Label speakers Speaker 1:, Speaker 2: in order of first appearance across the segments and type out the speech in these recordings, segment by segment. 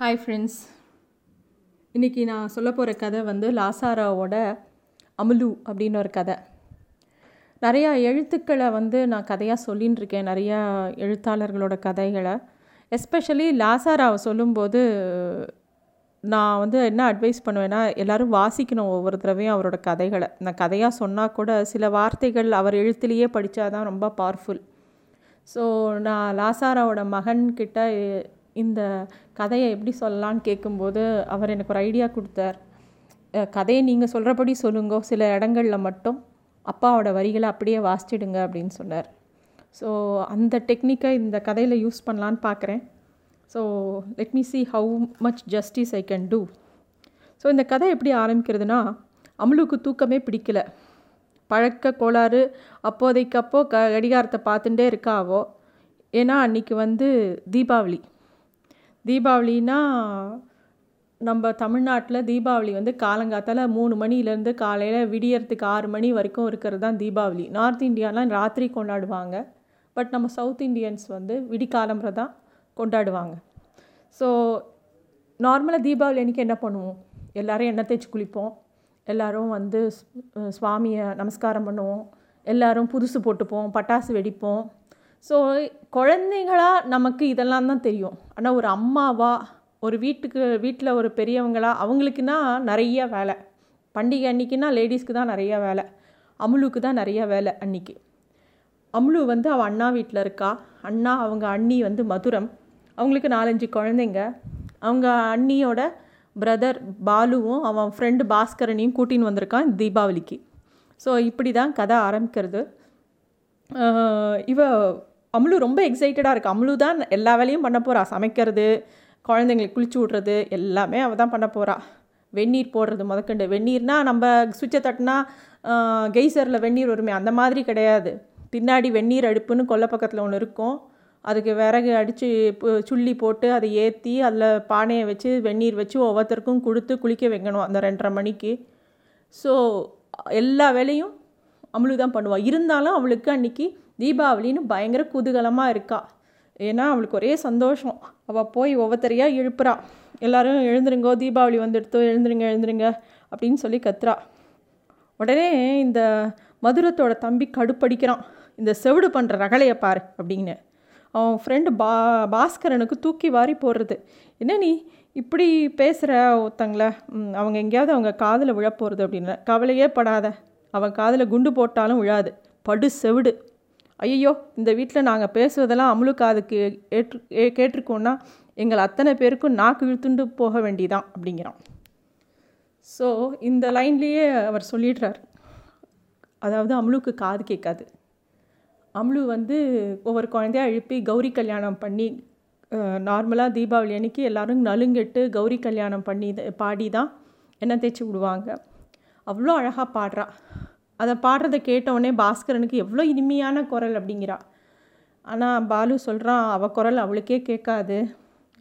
Speaker 1: Hi friends இன்றைக்கி நான் சொல்ல போகிற கதை வந்து லாசாராவோட அமுலு அப்படின்னு ஒரு கதை. நிறையா எழுத்துக்களை வந்து நான் கதையாக சொல்லின்னு இருக்கேன் நிறையா எழுத்தாளர்களோட கதைகளை. எஸ்பெஷலி லாசாராவை சொல்லும்போது நான் வந்து என்ன அட்வைஸ் பண்ணுவேன்னா எல்லோரும் வாசிக்கணும் ஒவ்வொரு தடவையும் அவரோட கதைகளை. நான் கதையாக சொன்னால் கூட சில வார்த்தைகள் அவர் எழுத்துலேயே படித்தா தான் ரொம்ப பவர்ஃபுல் ஸோ நான் லாசாராவோட மகன்கிட்ட இந்த கதையை எப்படி சொல்லலான்னு கேட்கும்போது அவர் எனக்கு ஒரு ஐடியா கொடுத்தார். கதையை நீங்கள் சொல்கிறபடி சொல்லுங்க சில இடங்களில் மட்டும் அப்பாவோட வரிகளை அப்படியே வாசிச்சிடுங்க அப்படின்னு சொன்னார். ஸோ அந்த டெக்னிக்கை இந்த கதையில் யூஸ் பண்ணலான்னு பார்க்குறேன் so let me see how much justice I can do so இந்த கதை எப்படி ஆரம்பிக்கிறதுனா அமுலுக்கு தூக்கமே பிடிக்கல. பழக்க கோளாறு அப்போதைக்கப்போ க கடிகாரத்தை பார்த்துட்டே இருக்காவோ? ஏன்னா அன்றைக்கி வந்து தீபாவளி. தீபாவளினா நம்ம தமிழ்நாட்டில் தீபாவளி வந்து காலங்காத்தால் மூணு மணிலேருந்து காலையில் விடியறதுக்கு ஆறு மணி வரைக்கும் இருக்கிறது தான் தீபாவளி. நார்த் இந்தியாலாம் ராத்திரி கொண்டாடுவாங்க. பட் நம்ம சவுத் இந்தியன்ஸ் வந்து விடிக்காலம்புற தான் கொண்டாடுவாங்க. ஸோ நார்மலாக தீபாவளி அன்றைக்கி என்ன பண்ணுவோம்? எல்லோரும் எண்ணெய் தேய்ச்சி குளிப்போம். எல்லோரும் வந்து சுவாமியை நமஸ்காரம் பண்ணுவோம். எல்லோரும் புதுசு போட்டுப்போம் பட்டாசு வெடிப்போம். ஸோ குழந்தைங்களா நமக்கு இதெல்லாம் தான் தெரியும். ஆனால் ஒரு அம்மாவா ஒரு வீட்டுக்கு வீட்டில் ஒரு பெரியவங்களா அவங்களுக்குன்னா நிறைய வேலை. பண்டிகை அன்னைக்குன்னா லேடிஸ்க்கு தான் நிறைய வேலை. அமுலுக்கு தான் நிறைய வேலை அன்னைக்கு. அம்லு வந்து அவள் அண்ணா வீட்டில் இருக்கா. அண்ணா அவங்க அண்ணி வந்து மதுரம். அவங்களுக்கு நாலஞ்சு குழந்தைங்க. அவங்க அண்ணியோட பிரதர் பாலுவும் அவன் ஃப்ரெண்டு பாஸ்கரனையும் கூட்டின்னு வந்திருக்கான் தீபாவளிக்கு. ஸோ இப்படி தான் கதை ஆரம்பிக்கிறது. இவ அமுலு ரொம்ப எக்ஸைட்டடாக இருக்குது அமுலு தான் எல்லா வேலையும் பண்ண போகிறா சமைக்கிறது குழந்தைங்களுக்கு குளிச்சு விட்றது எல்லாமே அவள் தான் பண்ண போகிறா வெந்நீர் போடுறது முதக்கண்டு வெந்நீர்னால் நம்ம சுவிட்சை தட்டினா கெய்சரில் வெந்நீர் வருமே அந்த மாதிரி கிடையாது. பின்னாடி வெந்நீர் அடுப்புன்னு கொல்லை பக்கத்தில் ஒன்று இருக்கும். அதுக்கு விறகு அடித்து சுள்ளி போட்டு அதை ஏற்றி அதில் பானையை வச்சு வெந்நீர் வச்சு ஒவ்வொருத்தருக்கும் கொடுத்து குளிக்க வைக்கணும் அந்த ரெண்டரை மணிக்கு. ஸோ எல்லா வேலையும் அமுலு தான் பண்ணுவாள் இருந்தாலும் அவளுக்கு அன்னைக்கு தீபாவளின்னு பயங்கர குதூகலமாக இருக்கா. ஏன்னா அவளுக்கு ஒரே சந்தோஷம். அவள் போய் ஒவ்வொருத்தரையாக எழுப்புறா எல்லாரும் எழுந்துருங்கோ தீபாவளி வந்துடுத்தோ எழுந்துருங்க எழுந்துருங்க அப்படின்னு சொல்லி கத்துறா. உடனே இந்த மதுரத்தோட தம்பி கடுப்படிக்கிறான். இந்த செவிடு பண்ணுற ரகலையை பாரு அப்படின்னு. அவன் ஃப்ரெண்டு பா பாஸ்கரனுக்கு தூக்கி வாரி போடுறது. என்ன நீ இப்படி பேசுகிற ஒருத்தங்கள? அவங்க எங்கேயாவது அவங்க காதில் விழப்போகிறது அப்படின்னு. கவலையே படாத. அவன் காதில் குண்டு போட்டாலும் விழாது. படு செவிடு. ஐயோ இந்த வீட்டில் நாங்கள் பேசுவதெல்லாம் அமுக்காதுக்கு ஏற்று கேட்டிருக்கோன்னா எங்கள் அத்தனை பேருக்கும் நாக்கு இழுத்துண்டு போக வேண்டிதான் அப்படிங்கிறான். ஸோ இந்த லைன்லேயே அவர் சொல்லிடுறார். அதாவது அமுலுக்கு காது கேட்காது. அம்லு வந்து ஒவ்வொரு குழந்தையாக எழுப்பி கௌரி கல்யாணம் பண்ணி நார்மலாக தீபாவளி அன்னைக்கு எல்லாரும் நலுங்கிட்டு கௌரி கல்யாணம் பண்ணி பாடி தான் எண்ணெய் தேய்ச்சி விடுவாங்க. அவ்வளோ அழகாக பாடுறா. அதை பாடுறதை கேட்டவுடனே பாஸ்கரனுக்கு எவ்வளோ இனிமையான குரல் அப்படிங்கிறா. ஆனால் பாலு சொல்கிறான் அவள் குரல் அவளுக்கே கேட்காது.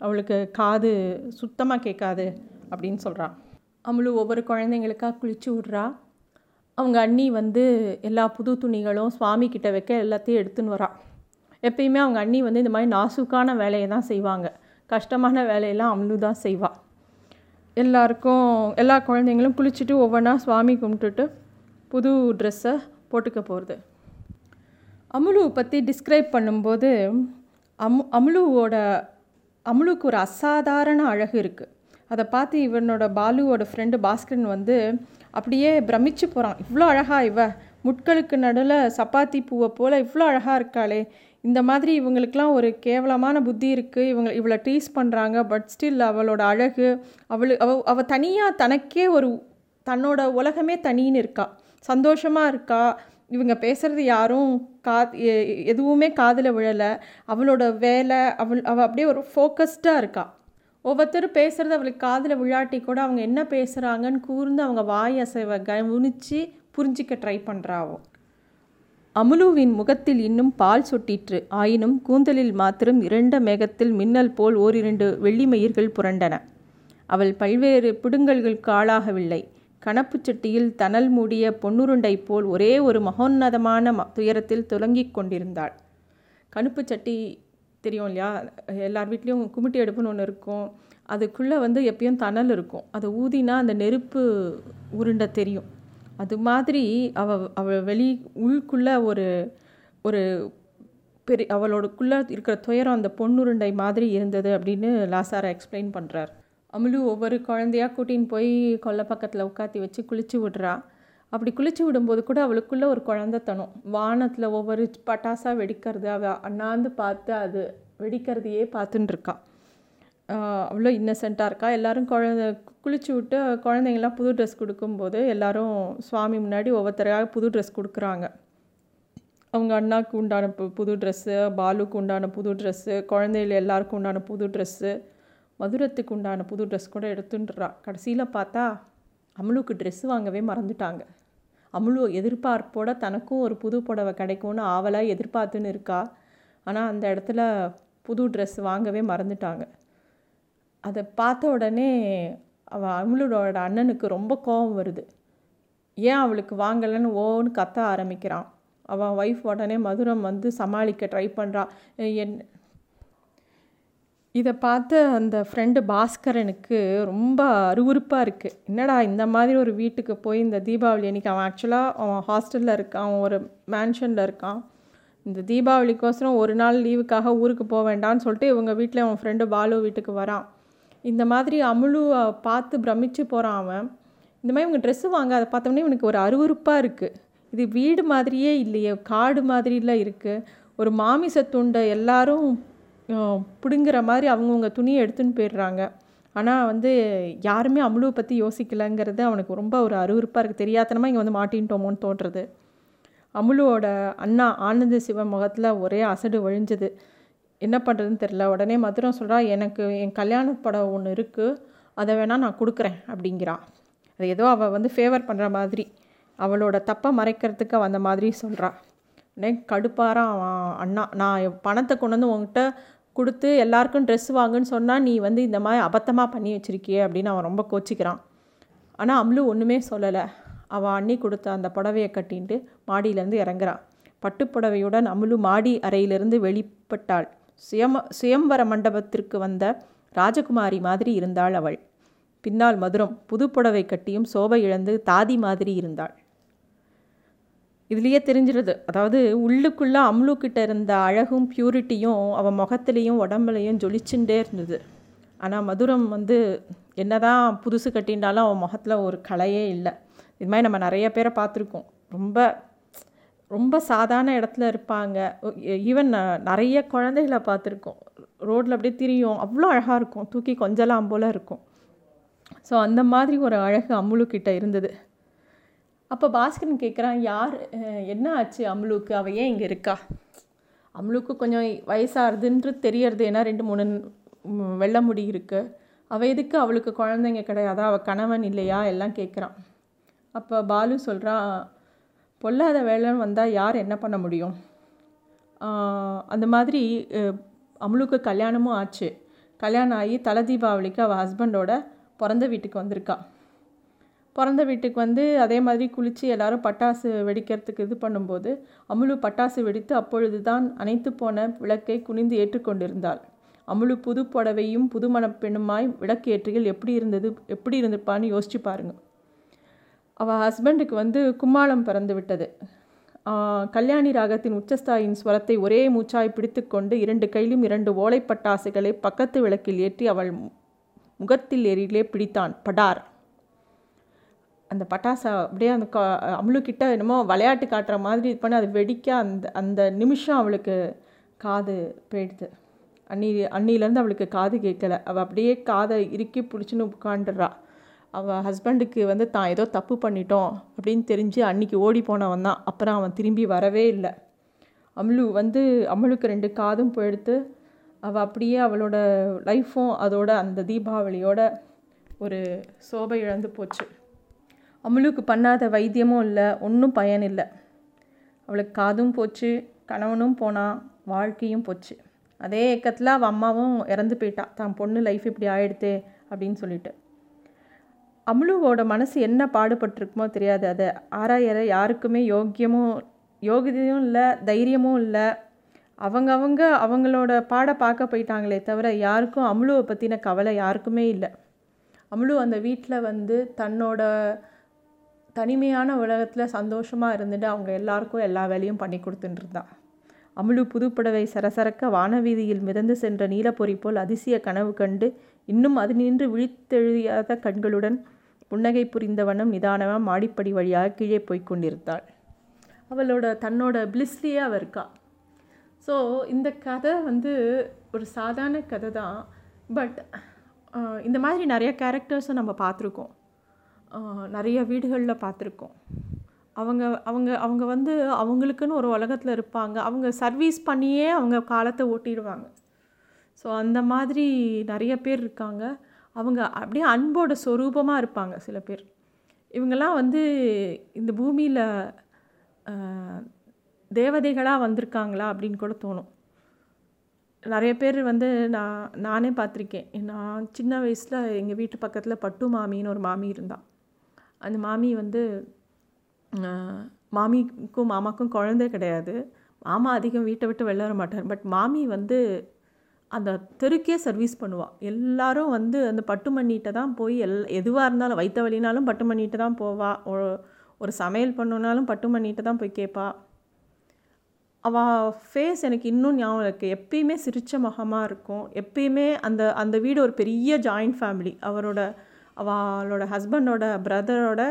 Speaker 1: அவளுக்கு காது சுத்தமாக கேட்காது. அப்படின்னு சொல்கிறான் அவளும் ஒவ்வொரு குழந்தைங்களுக்கா குளிச்சு விட்றா. அவங்க அண்ணி வந்து எல்லா புது துணிகளும் சுவாமி கிட்ட வைக்க எல்லாத்தையும் எடுத்துன்னு வரா. எப்பயுமே அவங்க அண்ணி வந்து இந்த மாதிரி நாசுக்கான வேலையை தான் செய்வாங்க. கஷ்டமான வேலையெல்லாம் அம்லு தான் செய்வாள் எல்லாருக்கும் எல்லா குழந்தைங்களும் குளிச்சுட்டு ஒவ்வொன்றா சுவாமி கும்பிட்டுட்டு புது ட்ரெஸ்ஸை போட்டுக்க போகிறது அமுலு பற்றி டிஸ்கிரைப் பண்ணும்போது அமு அமுலுவோட அமுலுக்கு ஒரு அசாதாரண அழகு இருக்குது அதை பார்த்து இவனோட பாலுவோட ஃப்ரெண்டு பாஸ்கரன் வந்து அப்படியே பிரமிச்சு போகிறான் இவ்வளோ அழகா இவ. முட்களுக்கு நடுவில் சப்பாத்தி பூவை போல் இவ்வளோ அழகாக இருக்காளே. இந்த மாதிரி இவங்களுக்கெலாம் ஒரு கேவலமான புத்தி இருக்குது இவங்க இவளை டீஸ் பண்ணுறாங்க பட் ஸ்டில் அவளோட அழகு அவளு அவ அவள் தனியாக தனக்கே ஒரு தன்னோட உலகமே தனின்னு இருக்கா. சந்தோஷமாக இருக்கா? இவங்க பேசுகிறது யாரும் கா எதுவுமே காதில் விழலை. அவளோட வேலை அவள் அவள் அப்படியே ஒரு ஃபோக்கஸ்டாக இருக்கா. ஒவ்வொருத்தரும் பேசுகிறது அவளுக்கு காதில் விழாட்டி கூட அவங்க என்ன பேசுகிறாங்கன்னு கூர்ந்து அவங்க வாய் அசைவை கவனித்து புரிஞ்சிக்க ட்ரை பண்ணுறாவோ அமுலுவின் முகத்தில் இன்னும் பால் சொட்டிற்று. ஆயினும் கூந்தலில் மாத்திரம் இரண்ட மேகத்தில் மின்னல் போல் ஓரிரண்டு வெள்ளிமயிர்கள் புரண்டன. அவள் பல்வேறு பிடுங்கல்களுக்கு ஆளாகவில்லை. கணப்புச் சட்டியில் தணல் மூடிய பொன்னுருண்டை போல் ஒரே ஒரு மகோன்னதமான ம- துயரத்தில் துலங்கிக் கொண்டிருந்தாள். கணுப்பு சட்டி தெரியும் இல்லையா? எல்லார் வீட்லேயும் குமிட்டி எடுப்புன்னு ஒன்று இருக்கும். அதுக்குள்ளே வந்து எப்பயும் தணல் இருக்கும். அதை ஊதினா அந்த நெருப்பு உருண்டை தெரியும். அது மாதிரி அவ அவள் வெளி உள்குள்ளே ஒரு ஒரு பெரிய அவளோடக்குள்ளே இருக்கிற துயரம் அந்த பொன்னுருண்டை மாதிரி இருந்தது அப்படின்னு லாசாரா எக்ஸ்பிளைன் பண்ணுறார் அமுலு ஒவ்வொரு குழந்தையாக கூட்டின்னு போய் கொல்லை பக்கத்தில் உட்காத்தி வச்சு குளிச்சு விடுறா. அப்படி குளிச்சு விடும்போது கூட அவளுக்குள்ளே ஒரு குழந்தைத்தனம். வானத்தில் ஒவ்வொரு பட்டாசாக வெடிக்கிறது அவள் அண்ணாந்து பார்த்து அது வெடிக்கிறதையே பார்த்துன்னு இருக்கா. அவ்வளோ இன்னசென்ட்டாக இருக்கா. எல்லோரும் குழந்த குளிச்சு விட்டு குழந்தைங்களாம் புது ட்ரெஸ் கொடுக்கும்போது எல்லோரும் சுவாமி முன்னாடி ஒவ்வொருத்தரையாக புது ட்ரெஸ் கொடுக்குறாங்க. அவங்க அண்ணாவுக்கு உண்டான பு புது ட்ரெஸ்ஸு பாலுக்கு உண்டான புது ட்ரெஸ்ஸு குழந்தைகள் எல்லாருக்கும் உண்டான புது ட்ரெஸ்ஸு மதுரத்துக்கு உண்டான புது ட்ரெஸ் கூட எடுத்துன்றா. கடைசியில் பார்த்தா அமுலுக்கு ட்ரெஸ் வாங்கவே மறந்துட்டாங்க. அமுலு எதிர்பார்ப்போட தனக்கும் ஒரு புது புடவை கிடைக்கும்னு ஆவலாக எதிர்பார்த்துன்னு இருக்கா. ஆனால் அந்த இடத்துல புது ட்ரெஸ் வாங்கவே மறந்துட்டாங்க. அதை பார்த்த உடனே அவள் அமுலோட அண்ணனுக்கு ரொம்ப கோபம் வருது. ஏன் அவளுக்கு வாங்கலைன்னு ஓன்னு கத்த ஆரம்பிக்கிறான். அவன் ஒய்ஃப் உடனே மதுரம் வந்து சமாளிக்க ட்ரை பண்ணுறான் என் இதை பார்த்து அந்த ஃப்ரெண்டு பாஸ்கரனுக்கு ரொம்ப அருவறுப்பாக இருக்குது என்னடா இந்த மாதிரி ஒரு வீட்டுக்கு போய் இந்த தீபாவளி அன்றைக்கி அவன் ஆக்சுவலாக அவன் ஹாஸ்டலில் இருக்கான் அவன் ஒரு மேன்ஷனில் இருக்கான். இந்த தீபாவளிக்கோசரம் ஒரு நாள் லீவுக்காக ஊருக்கு போக வேண்டாம்னு சொல்லிட்டு இவங்க வீட்டில் அவன் ஃப்ரெண்டு பாலு வீட்டுக்கு வரான். இந்த மாதிரி அமுலு பார்த்து பிரமிச்சு போகிறான் அவன். இந்த மாதிரி இவங்க ட்ரெஸ்ஸு வாங்க அதை பார்த்தோன்னே இவனுக்கு ஒரு அருவறுப்பாக இருக்குது இது வீடு மாதிரியே இல்லையே காடு மாதிரிலாம் இருக்குது ஒரு மாமிசத்துண்டை எல்லாரும் பிடுங்குற மாதிரி அவங்கவுங்க துணியை எடுத்துன்னு போயிடுறாங்க. ஆனால் வந்து யாருமே அம்லுவை பற்றி யோசிக்கலைங்கிறது அவனுக்கு ரொம்ப ஒரு அருவறுப்பாக இருக்குது தெரியாதனமாக இங்கே வந்து மாட்டின்ட்டோமோன்னு தோன்றுறது. அமுலுவோட அண்ணா ஆனந்த சிவன் முகத்தில் ஒரே அசடு ஒழிஞ்சது. என்ன பண்ணுறதுன்னு தெரில உடனே மதுரம் சொல்கிறா எனக்கு என் கல்யாண படம் ஒன்று இருக்குது அதை வேணால் நான் கொடுக்குறேன் அப்படிங்கிறா. அது ஏதோ அவள் வந்து ஃபேவர் பண்ணுற மாதிரி. அவளோட தப்பை மறைக்கிறதுக்கு வந்த மாதிரி சொல்கிறா உடனே கடுப்பாரான் அவன் அண்ணா நான் பணத்தை கொண்டு வந்து உங்ககிட்ட கொடுத்து எல்லாருக்கும் ட்ரெஸ் வாங்குன்னு சொன்னால் நீ வந்து இந்த மாதிரி அபத்தமாக பண்ணி வச்சுருக்கியே அப்படின்னு அவன் ரொம்ப கோச்சிக்கிறான். ஆனால் அம்லு ஒன்றுமே சொல்லலை. அவள் அண்ணி கொடுத்த அந்த புடவையை கட்டின்ட்டு மாடியிலேருந்து இறங்குறான். பட்டுப்புடவையுடன் அமுலு மாடி அறையிலிருந்து வெளிப்பட்டாள். சுயம சுயம்பர மண்டபத்திற்கு வந்த ராஜகுமாரி மாதிரி இருந்தாள் அவள். பின்னால் மதுரம் புது புடவை கட்டியும் சோபை இழந்து தாதி மாதிரி இருந்தாள். இதுலேயே தெரிஞ்சிருது. அதாவது உள்ளுக்குள்ளே அம்லுக்கிட்ட இருந்த அழகும் ப்யூரிட்டியும் அவன் முகத்துலேயும் உடம்புலையும் ஜொலிச்சுட்டே இருந்தது. ஆனால் மதுரம் வந்து என்னதான் புதுசு கட்டின்றாலும் அவன் முகத்தில் ஒரு கலையே இல்லை. இது மாதிரி நம்ம நிறைய பேரை பார்த்துருக்கோம். ரொம்ப ரொம்ப சாதாரண இடத்துல இருப்பாங்க. ஈவன் நிறைய குழந்தைகளை பார்த்துருக்கோம். ரோட்டில் அப்படியே திரியும். அவ்வளோ அழகாக இருக்கும். தூக்கி கொஞ்சலாம் போல் இருக்கும். ஸோ அந்த மாதிரி ஒரு அழகு அம்முலுக்கிட்ட இருந்தது. அப்போ பாஸ்கரன் கேட்குறான் யார் என்ன ஆச்சு அம்லுக்கு? அவள் ஏன் இங்கே இருக்கா? அம்லுக்கு கொஞ்சம் வயசாகுதுன்றது தெரியறது. ஏன்னா ரெண்டு மூணு வெள்ள முடி இருக்குது அவள் எதுக்கு அவளுக்கு குழந்தைங்க கிடையாதா அவள் கணவன் இல்லையா? எல்லாம் கேட்குறான் அப்போ பாலு சொல்கிறான் பொல்லாத வேலைன்னு வந்தால் யார் என்ன பண்ண முடியும்? அந்த மாதிரி அம்லுக்கு கல்யாணமும் ஆச்சு. கல்யாணம் ஆகி தலை தீபாவளிக்கு அவள் ஹஸ்பண்டோட பிறந்த வீட்டுக்கு வந்திருக்காள் பிறந்த வீட்டுக்கு வந்து அதே மாதிரி குளித்து எல்லாரும் பட்டாசு வெடிக்கிறதுக்கு இது பண்ணும்போது அமுலு பட்டாசு வெடித்து அப்பொழுது தான் அணைத்து போன விளக்கை குனிந்து ஏற்றுக்கொண்டிருந்தாள். அமுலு புது புடவையும் புது பெண்ணுமாய் விளக்கு ஏற்றுகள் எப்படி இருந்தது எப்படி இருந்திருப்பான்னு யோசிச்சு பாருங்க. அவள் ஹஸ்பண்டுக்கு வந்து கும்மாளம் பிறந்து விட்டது. கல்யாணி ராகத்தின் உச்சஸ்தாயின் ஸ்வரத்தை ஒரே மூச்சாய் பிடித்து கொண்டு இரண்டு கையிலும் இரண்டு ஓலைப்பட்டாசுகளை பக்கத்து விளக்கில் ஏற்றி அவள் முகத்தில் எரியிலே பிடித்தான். படார். அந்த பட்டாசை அப்படியே அந்த அமுலுக்கிட்ட என்னமோ விளையாட்டு காட்டுற மாதிரி இது பண்ணி அது வெடிக்க அந்த அந்த நிமிஷம் அவளுக்கு காது போயிடுது. அன்னி அன்னிலேருந்து அவளுக்கு காது கேட்கல. அவள் அப்படியே காதை இறுக்கி பிடிச்சின்னு உட்காண்டுறா அவள் ஹஸ்பண்டுக்கு வந்து தான் ஏதோ தப்பு பண்ணிட்டோம் அப்படின்னு தெரிஞ்சு அன்னைக்கு ஓடி போனவன் தான். அப்புறம் அவன் திரும்பி வரவே இல்லை. அம்லு வந்து அம்லுக்கு ரெண்டு காதும் போயிடுத்து. அவள் அப்படியே அவளோட லைஃப்பும் அதோட அந்த தீபாவளியோட ஒரு சோபை இழந்து போச்சு. அமுலுக்கு பண்ணாத வைத்தியமும் இல்லை ஒன்றும் பயன் இல்லை. அவளுக்கு காதும் போச்சு கணவனும் போனான் வாழ்க்கையும் போச்சு. அதே ஏக்கத்தில் அவள் அம்மாவும் இறந்து போயிட்டா. தான் பொண்ணு லைஃப் இப்படி ஆயிடுத்து அப்படின்னு சொல்லிட்டு. அமுலுவோட மனசு என்ன பாடுபட்டிருக்குமோ தெரியாது அதை. ஆராயற யாருக்குமே யோக்கியமும் யோகியதையும் இல்லை தைரியமும் இல்லை. அவங்க அவங்க அவங்களோட பாட பார்க்க போயிட்டாங்களே தவிர யாருக்கும் அமுலுவை பற்றின கவலை யாருக்குமே இல்லை. அமுலு அந்த வீட்டில் வந்து தன்னோட தனிமையான உலகத்தில் சந்தோஷமாக இருந்துட்டு அவங்க எல்லாருக்கும் எல்லா வேலையும் பண்ணி கொடுத்துட்டு அமுழு புதுப்படவை சரசரக்க வானவீதியில் மிதந்து சென்ற நீலப்பொறி போல் அதிசய கனவு கண்டு இன்னும் அது நின்று விழித்தெழுதியாத கண்களுடன் புன்னகை புரிந்த வண்ணம் நிதானமாக மாடிப்படி வழியாக கீழே போய் கொண்டிருந்தாள். அவளோட தன்னோட பிளிஸ்லியே அவள் இருக்கா. ஸோ இந்த கதை வந்து ஒரு சாதாரண கதை தான் பட் இந்த மாதிரி நிறைய கேரக்டர்ஸை நம்ம பார்த்துருக்கோம். நிறைய வீடுகளில் பார்த்துருக்கோம். அவங்க அவங்க அவங்க வந்து அவங்களுக்குன்னு ஒரு உலகத்தில் இருப்பாங்க. அவங்க சர்வீஸ் பண்ணியே அவங்க காலத்தை ஓட்டிடுவாங்க. ஸோ அந்த மாதிரி நிறைய பேர் இருக்காங்க. அவங்க அப்படியே அன்போட சொரூபமாக இருப்பாங்க சில பேர். இவங்கெல்லாம் வந்து இந்த பூமியில் தேவதைகளாக வந்திருக்காங்களா அப்படின்னு கூட தோணும். நிறைய பேர் வந்து நான் நானே பார்த்துருக்கேன். நான் சின்ன வயசில் எங்கள் வீட்டு பக்கத்தில் பட்டு மாமின்னு ஒரு மாமி இருந்தாள் அந்த மாமி வந்து மாமிக்கும் மாமாக்கும் குழந்தை கிடையாது. மாமா அதிகம் வீட்டை விட்டு வெளில வர மாட்டார். பட் மாமி வந்து அந்த தெருக்கே சர்வீஸ் பண்ணுவாள் எல்லாரும் வந்து அந்த பட்டு மண்ணிட்ட தான் போய் எல் எதுவாக இருந்தாலும் வைத்த வழினாலும் பட்டு மண்ணிட்டு தான் போவா. ஒரு சமையல் பண்ணுனாலும் பட்டு மண்ணிட்டு தான் போய் கேட்பா அவள் ஃபேஸ் எனக்கு இன்னும் ஞாபகம் இருக்குது எப்பயுமே சிரித்த முகமாக இருக்கும். எப்பயுமே அந்த அந்த வீடு ஒரு பெரிய ஜாயிண்ட் ஃபேமிலி அவரோட அவளோட ஹஸ்பண்டோட பிரதரோட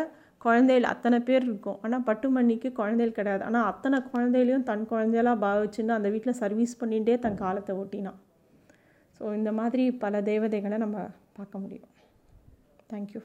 Speaker 1: குழந்தைகள் அத்தனை பேர் இருக்கும். ஆனால் பட்டுமணிக்கு குழந்தைகள் கிடையாது. ஆனால் அத்தனை குழந்தைகளையும் தன் குழந்தையெல்லாம் பாவிச்சுன்னு அந்த வீட்டில் சர்வீஸ் பண்ணிகிட்டே தன் காலத்தை ஓட்டினான். ஸோ இந்த மாதிரி பல தேவதைகளை நம்ம பார்க்க முடியும். தேங்க்யூ